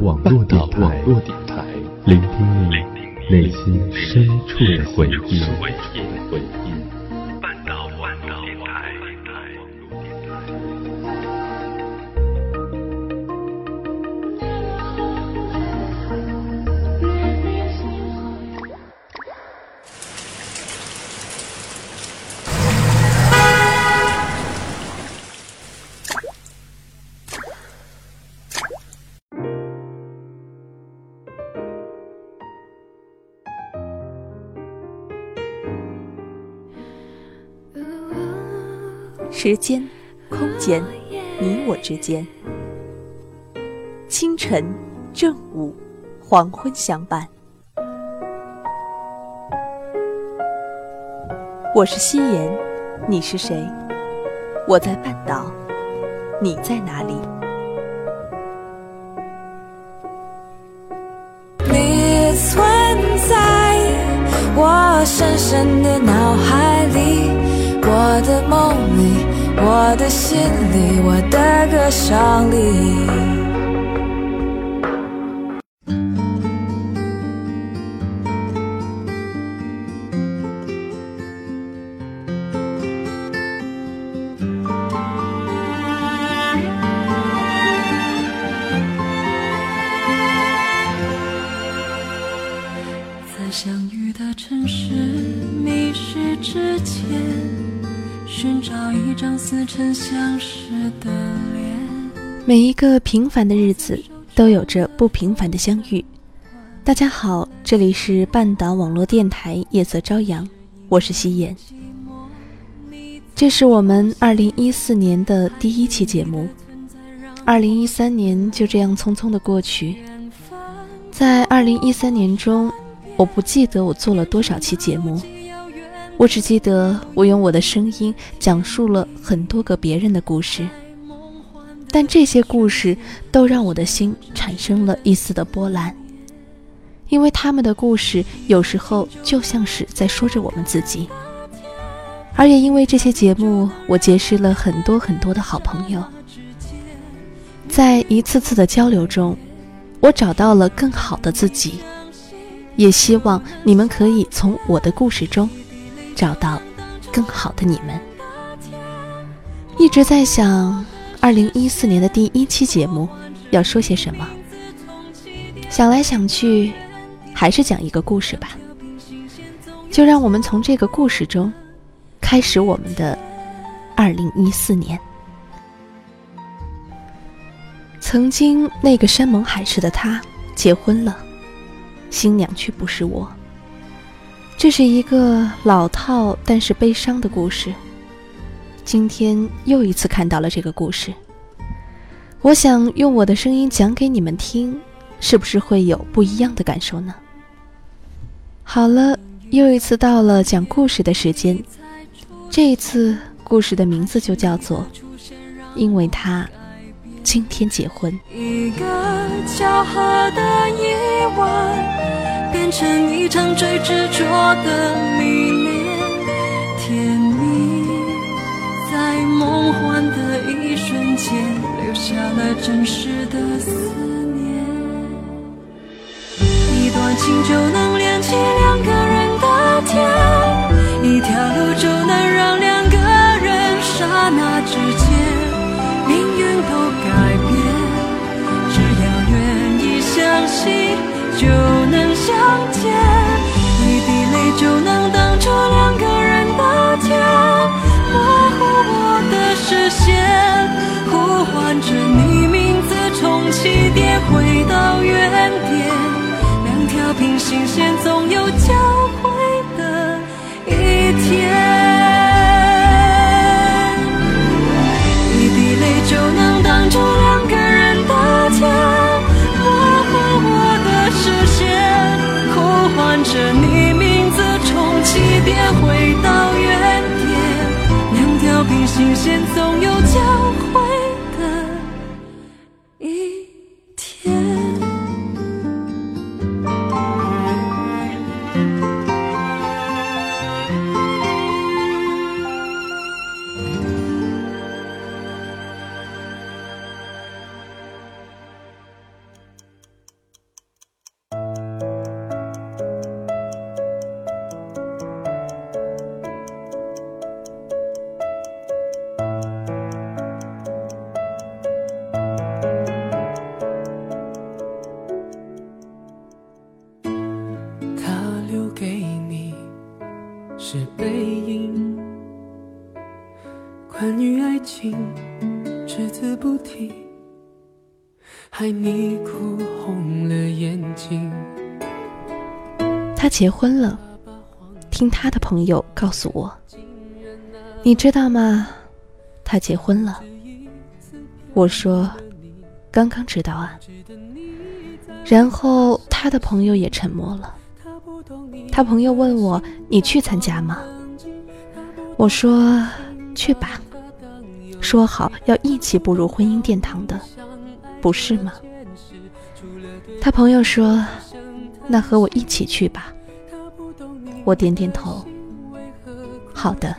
网络电台，聆听你内心深处的回忆。时间、空间，你我之间。清晨、正午、黄昏相伴。我是夕颜，你是谁？我在半岛，你在哪里？你存在我深深的脑海里，我的梦里。我的心里，我的歌声里。个平凡的日子都有着不平凡的相遇。大家好，这里是半岛网络电台夜色朝阳，我是夕颜。这是我们二零一四年的第一期节目。二零一三年就这样匆匆的过去，在二零一三年中，我不记得我做了多少期节目。我只记得，我用我的声音讲述了很多个别人的故事，但这些故事都让我的心产生了一丝的波澜，因为他们的故事有时候就像是在说着我们自己。而也因为这些节目，我结识了很多很多的好朋友，在一次次的交流中，我找到了更好的自己，也希望你们可以从我的故事中。找到更好的你们，一直在想，二零一四年的第一期节目要说些什么。想来想去，还是讲一个故事吧。就让我们从这个故事中，开始我们的二零一四年。曾经那个山盟海誓的他结婚了，新娘却不是我。这是一个老套但是悲伤的故事。今天又一次看到了这个故事，我想用我的声音讲给你们听，是不是会有不一样的感受呢？好了，又一次到了讲故事的时间。这一次故事的名字就叫做《因为他今天结婚》。一个巧合的意外。变成一场最执着的迷恋，间，留下了真实的思念。一段情就能连起两个人的天，一条路就能新鲜总有交汇的一天。一滴泪就能挡住两个人的天呼唤我的视线呼唤着你名字从起点回到原点。两条平行线走结婚了，听他的朋友告诉我，你知道吗？他结婚了。我说，刚刚知道啊。然后他的朋友也沉默了。他朋友问我：“你去参加吗？”我说：“去吧。”说好要一起步入婚姻殿堂的，不是吗？他朋友说：“那和我一起去吧。”我点点头。好的。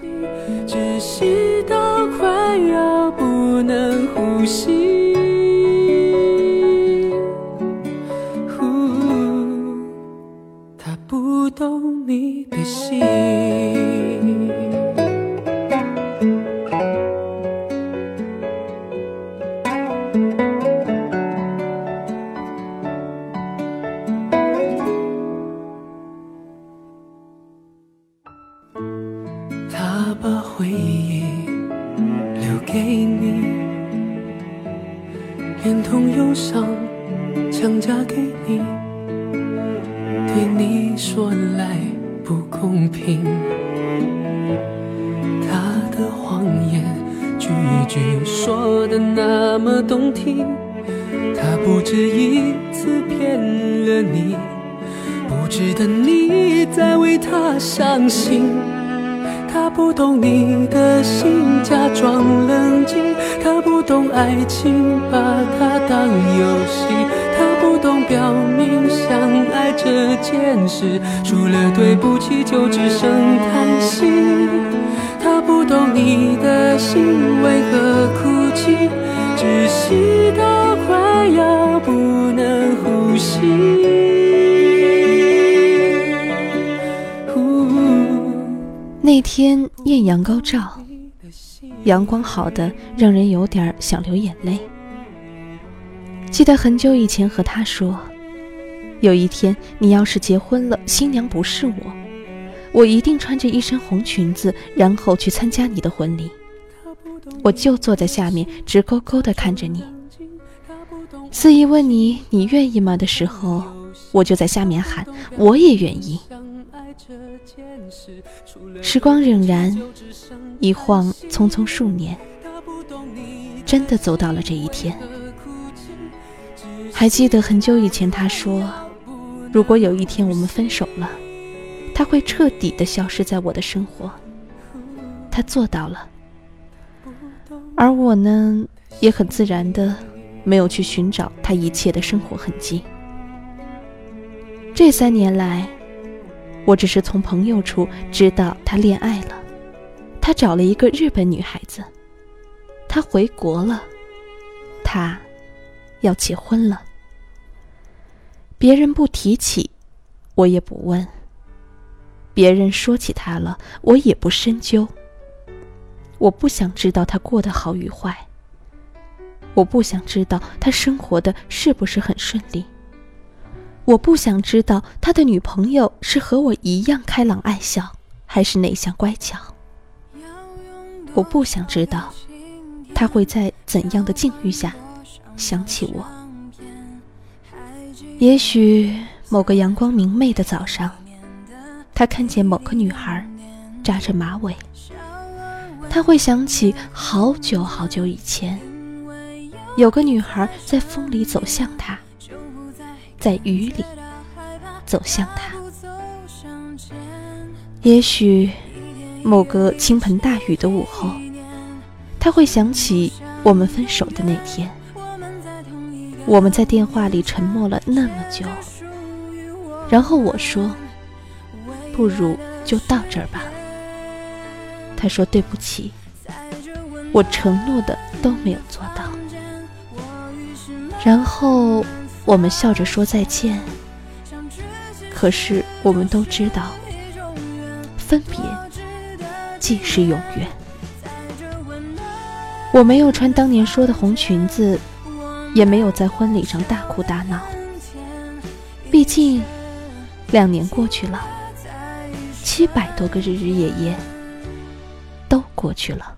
窒息到快要不能呼吸。呼他不懂你的心。想嫁给你对你说来不公平。他的谎言句句说的那么动听他不止一次骗了你不值得你再为他伤心。他不懂你的心假装冷静他不懂爱情把它当游戏。表明相爱这件事，除了对不起就只剩叹息。他不懂你的心为何哭泣，窒息到快要不能呼吸。那天艳阳高照，阳光好的让人有点想流眼泪。记得很久以前和他说，有一天你要是结婚了，新娘不是我，我一定穿着一身红裙子，然后去参加你的婚礼。我就坐在下面，直勾勾地看着你。司仪问你你愿意吗的时候，我就在下面喊我也愿意。时光荏苒，一晃匆匆数年，真的走到了这一天。还记得很久以前他说，如果有一天我们分手了，他会彻底的消失在我的生活。他做到了，而我呢，也很自然的没有去寻找他一切的生活痕迹。这三年来。我只是从朋友处知道他恋爱了，他找了一个日本女孩子，他回国了，他要结婚了。别人不提起，我也不问；别人说起他了，我也不深究。我不想知道他过得好与坏，我不想知道他生活的是不是很顺利。我不想知道他的女朋友是和我一样开朗爱笑，还是内向乖巧。我不想知道他会在怎样的境遇下想起我。也许某个阳光明媚的早上，他看见某个女孩扎着马尾，他会想起好久好久以前，有个女孩在风里走向他。在雨里走向他，也许某个倾盆大雨的午后，他会想起我们分手的那天。我们在电话里沉默了那么久，然后我说：“不如就到这儿吧。”他说：“对不起，我承诺的都没有做到。”然后。我们笑着说再见，可是我们都知道，分别即是永远。我没有穿当年说的红裙子，也没有在婚礼上大哭大闹。毕竟，两年过去了，七百多个日日夜夜都过去了。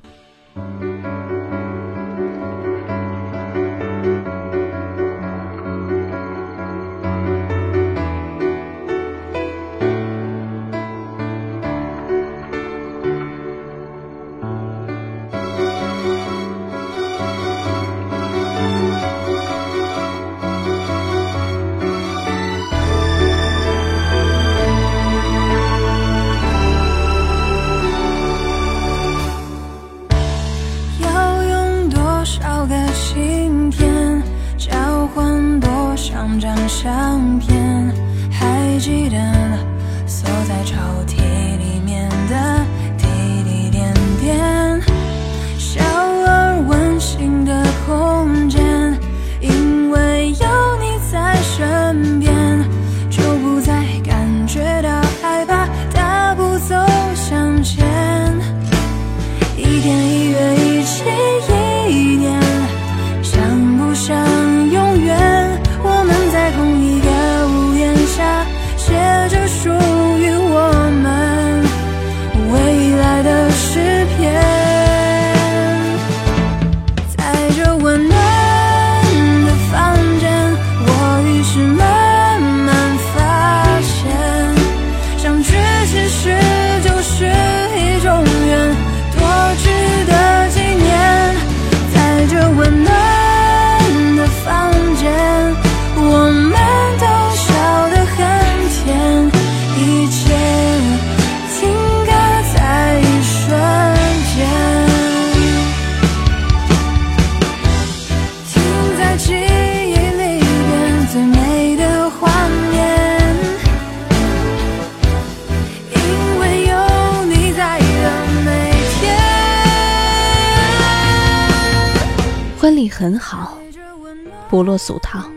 不落俗套，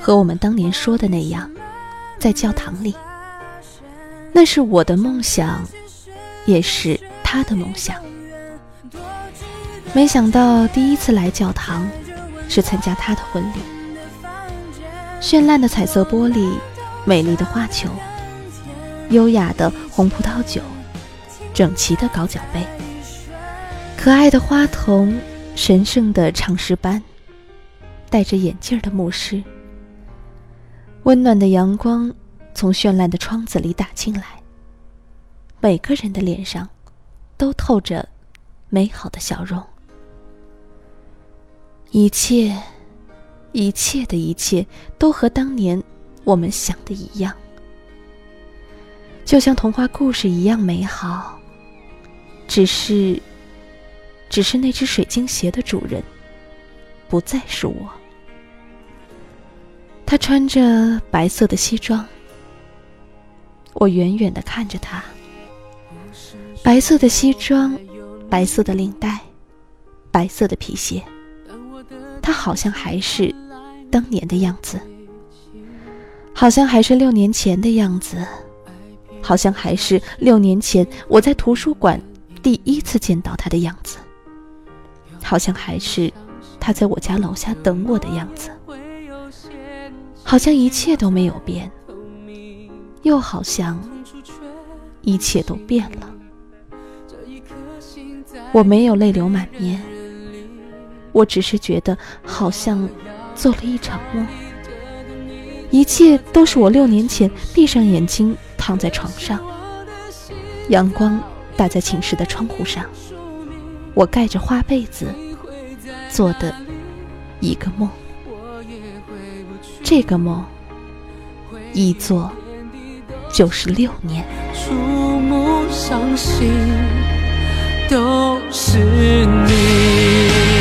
和我们当年说的那样，在教堂里。那是我的梦想，也是他的梦想。没想到第一次来教堂，是参加他的婚礼。绚烂的彩色玻璃，美丽的花球，优雅的红葡萄酒，整齐的高脚杯，可爱的花童，神圣的长诗班，戴着眼镜的牧师。温暖的阳光从绚烂的窗子里打进来，每个人的脸上都透着美好的笑容。一切，一切的一切，都和当年我们想的一样，就像童话故事一样美好。只是，只是那只水晶鞋的主人，不再是我。他穿着白色的西装，我远远的看着他。白色的西装，白色的领带，白色的皮鞋。他好像还是当年的样子，好像还是六年前的样子，好像还是六年前我在图书馆第一次见到他的样子，好像还是他在我家楼下等我的样子，好像一切都没有变，又好像一切都变了。我没有泪流满面。我只是觉得好像做了一场梦，一切都是我六年前闭上眼睛躺在床上，阳光打在寝室的窗户上，我盖着花被子做的一个梦。这个梦一做就是六年。触目伤心都是你。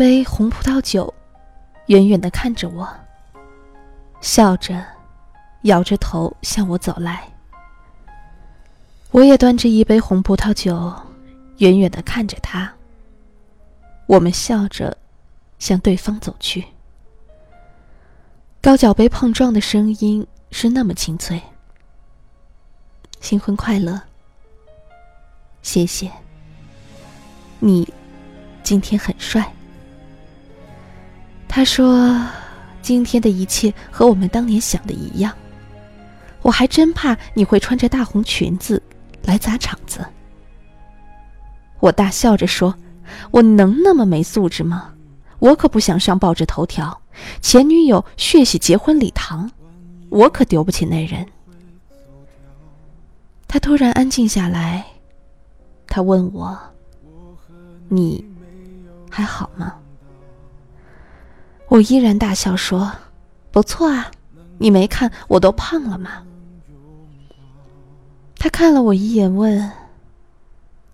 杯红葡萄酒，远远地看着我，笑着，摇着头向我走来。我也端着一杯红葡萄酒，远远地看着他。我们笑着，向对方走去。高脚杯碰撞的声音是那么清脆。新婚快乐！谢谢。你今天很帅。他说：“今天的一切和我们当年想的一样。”我还真怕你会穿着大红裙子来砸场子。我大笑着说：“我能那么没素质吗？我可不想上报纸头条，前女友血洗结婚礼堂，我可丢不起那人。”他突然安静下来，他问我：“你还好吗？”我依然大笑说：“不错啊，你没看我都胖了吗？”他看了我一眼，问：“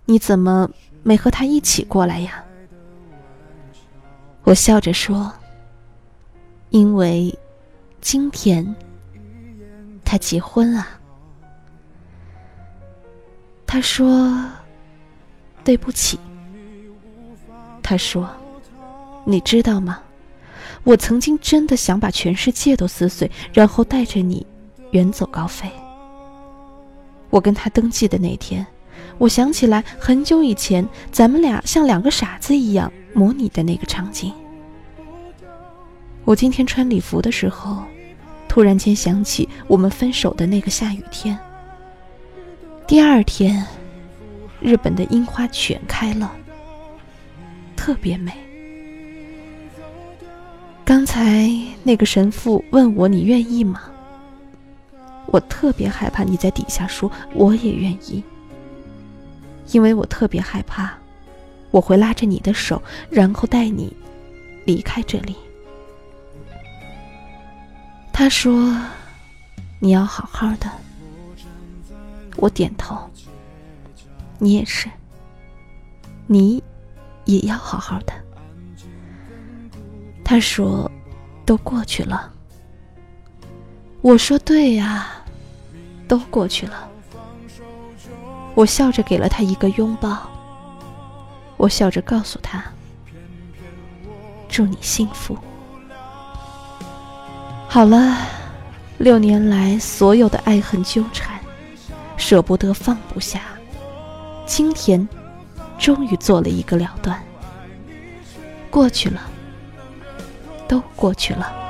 你怎么没和他一起过来呀？”我笑着说：“因为今天他结婚啊。”他说：“对不起。”他说：“你知道吗？我曾经真的想把全世界都撕碎，然后带着你远走高飞。”我跟他登记的那天，我想起来很久以前，咱们俩像两个傻子一样模拟的那个场景。我今天穿礼服的时候，突然间想起我们分手的那个下雨天。第二天，日本的樱花全开了，特别美。刚才那个神父问我：“你愿意吗？”我特别害怕你在底下说我也愿意，因为我特别害怕，我会拉着你的手，然后带你离开这里。他说：“你要好好的。”我点头。你也是，你也要好好的。他说：“都过去了。”我说：“对呀，都过去了。”我笑着给了他一个拥抱。我笑着告诉他：“祝你幸福。”好了，六年来所有的爱恨纠缠，舍不得放不下，今天终于做了一个了断。过去了，都过去了。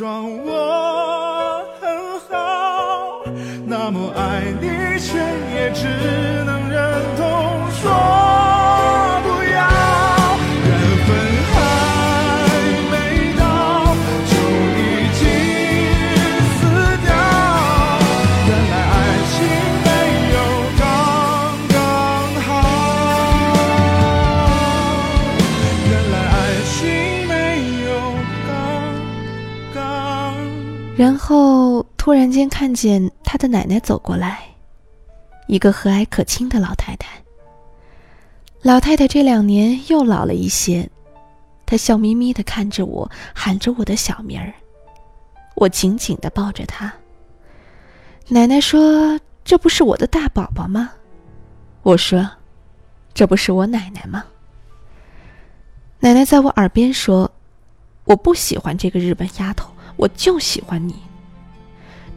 装间看见他的奶奶走过来，一个和蔼可亲的老太太。老太太这两年又老了一些，她笑眯眯地看着我，喊着我的小名儿。我紧紧地抱着她。奶奶说：“这不是我的大宝宝吗？”我说：“这不是我奶奶吗？”奶奶在我耳边说：“我不喜欢这个日本丫头，我就喜欢你。”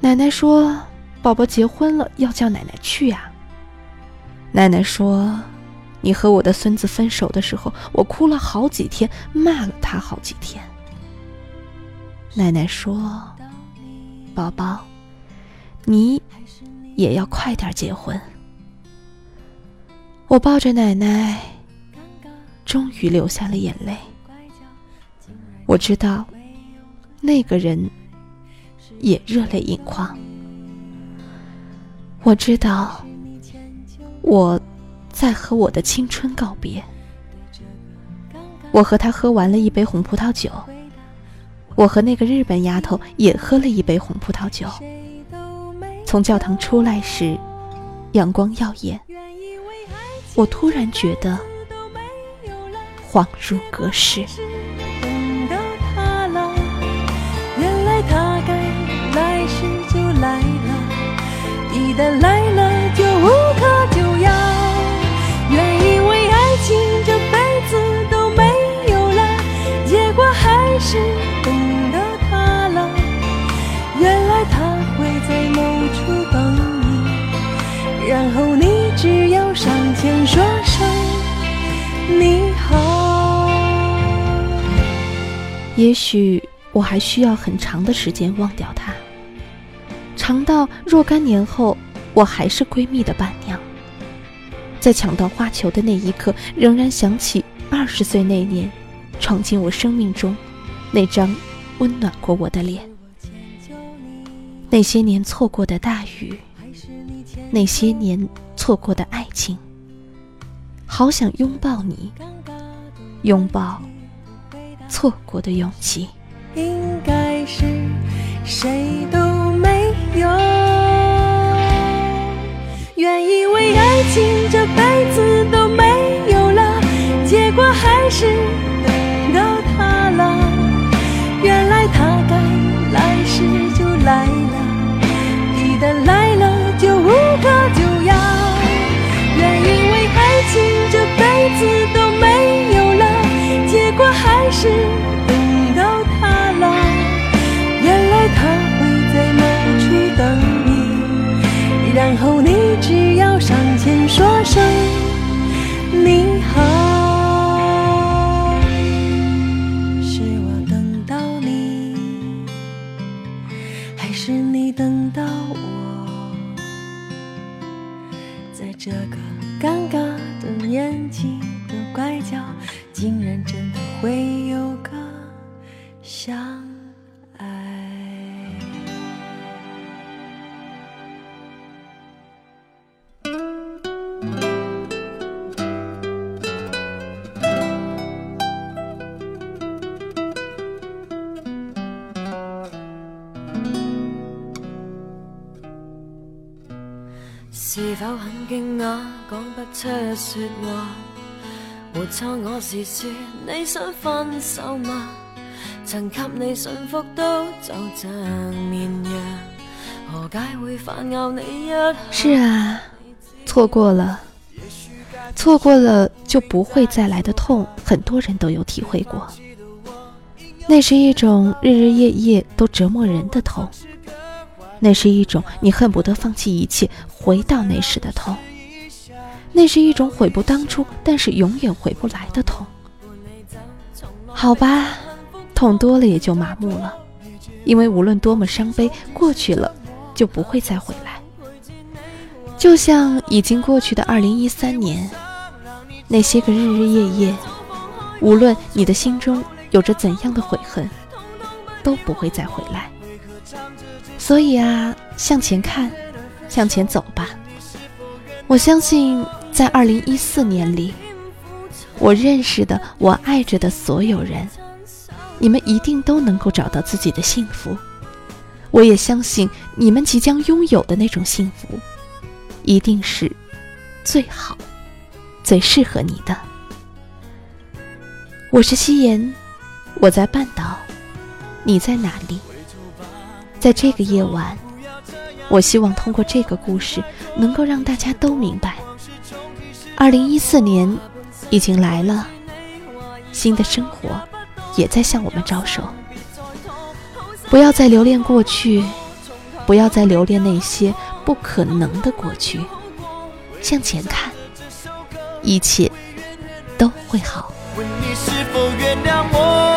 奶奶说：“宝宝结婚了，要叫奶奶去呀。”奶奶说。你和我的孙子分手的时候，我哭了好几天，骂了他好几天。奶奶说：“宝宝，你也要快点结婚。”我抱着奶奶，终于流下了眼泪。我知道，那个人也热泪盈眶。我知道，我。在和我的青春告别。我和他喝完了一杯红葡萄酒，我和那个日本丫头也喝了一杯红葡萄酒。从教堂出来时，阳光耀眼，我突然觉得恍如隔世。原来他一旦来了就无可救药。原以为爱情这辈子都没有了，结果还是等到他了，原来他会在某处等你，然后你只要上前说声你好。也许我还需要很长的时间忘掉他，长到若干年后我还是闺蜜的伴娘，在抢到花球的那一刻，仍然想起二十岁那年闯进我生命中。那张温暖过我的脸，那些年错过的大雨，那些年错过的爱情，好想拥抱你，拥抱错过的勇气。应该是谁都走原以为爱情这辈子都没有了结果还是等到他了。原来他该来时就来了你的来前很惊讶，讲不出说话？没错，我是说你想分手吗？曾给你幸福都就像绵羊，何解会反咬你一是啊，错过了，错过了就不会再来的痛，很多人都有体会过。那是一种日日夜夜都折磨人的痛。那是一种你恨不得放弃一切回到那时的痛，那是一种悔不当初，但是永远回不来的痛。好吧，痛多了也就麻木了，因为无论多么伤悲，过去了就不会再回来。就像已经过去的二零一三年，那些个日日夜夜，无论你的心中有着怎样的悔恨，都不会再回来。所以啊，向前看，向前走吧。我相信，在二零一四年里，我认识的、我爱着的所有人，你们一定都能够找到自己的幸福。我也相信你们即将拥有的那种幸福，一定是最好、最适合你的。我是夕颜，我在半岛，你在哪里？在这个夜晚，我希望通过这个故事，能够让大家都明白，二零一四年已经来了，新的生活也在向我们招手。不要再留恋过去，不要再留恋那些不可能的过去，向前看，一切都会好。问你是否原谅我？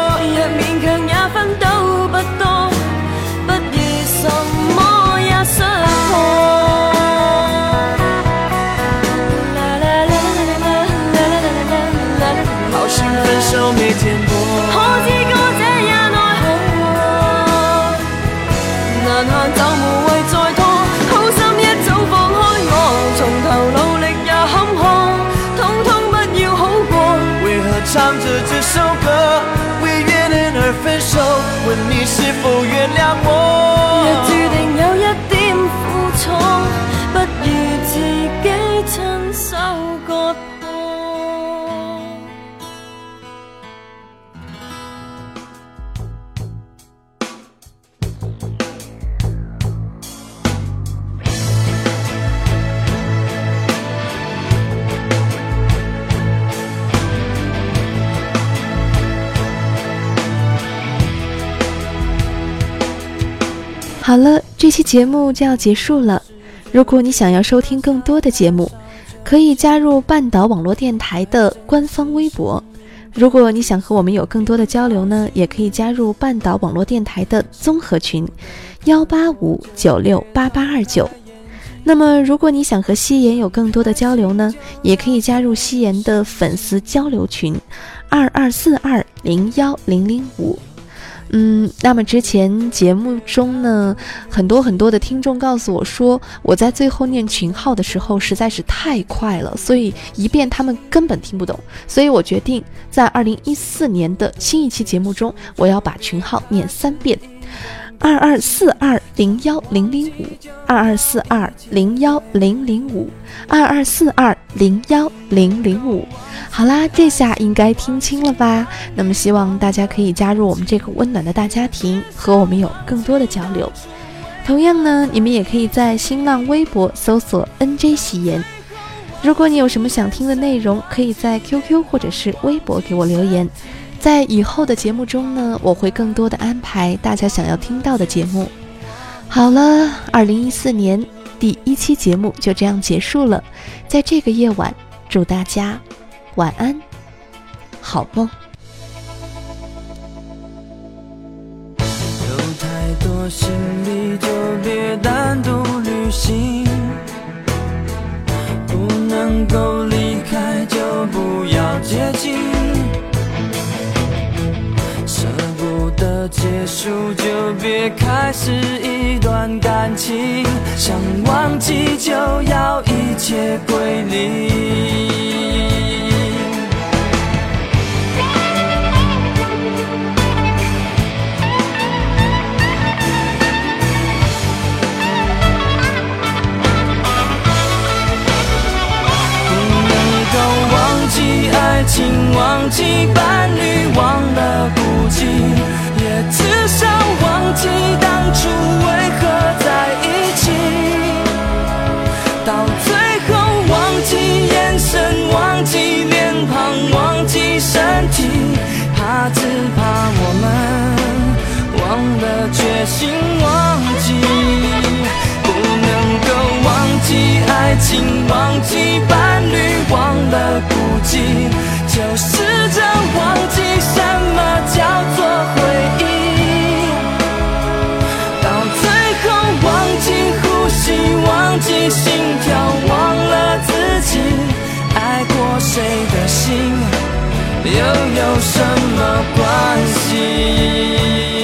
唱着这首歌，为怨恨而分手？问你是否原谅我？好了，这期节目就要结束了。如果你想要收听更多的节目，可以加入半岛网络电台的官方微博。如果你想和我们有更多的交流呢，也可以加入半岛网络电台的综合群，幺八五九六八八二九。那么，如果你想和夕颜有更多的交流呢，也可以加入夕颜的粉丝交流群，二二四二零幺零零五。嗯，那么之前节目中呢，很多很多的听众告诉我说，我在最后念群号的时候实在是太快了，所以一遍他们根本听不懂。所以我决定在二零一四年的新一期节目中，我要把群号念三遍：二二四二零幺零零五，二二四二零幺零零五，二二四二零幺零零五。好啦，这下应该听清了吧？那么希望大家可以加入我们这个温暖的大家庭，和我们有更多的交流。同样呢，你们也可以在新浪微博搜索 “nj 喜言”。如果你有什么想听的内容，可以在 QQ 或者是微博给我留言。在以后的节目中呢，我会更多的安排大家想要听到的节目。好了，二零一四年第一期节目就这样结束了。在这个夜晚，祝大家。晚安，好梦。有太多行李就别单独旅行，不能够束就别开始一段感情，想忘记就要一切归零。不能够忘记爱情忘记伴侣，忘当初为何在一起。到最后忘记眼神，忘记脸庞，忘记身体，怕只怕我们忘了决心忘记不。能够忘记爱情，忘记伴侣，忘了孤寂，就是心跳忘了自己爱过谁的心又有什么关系？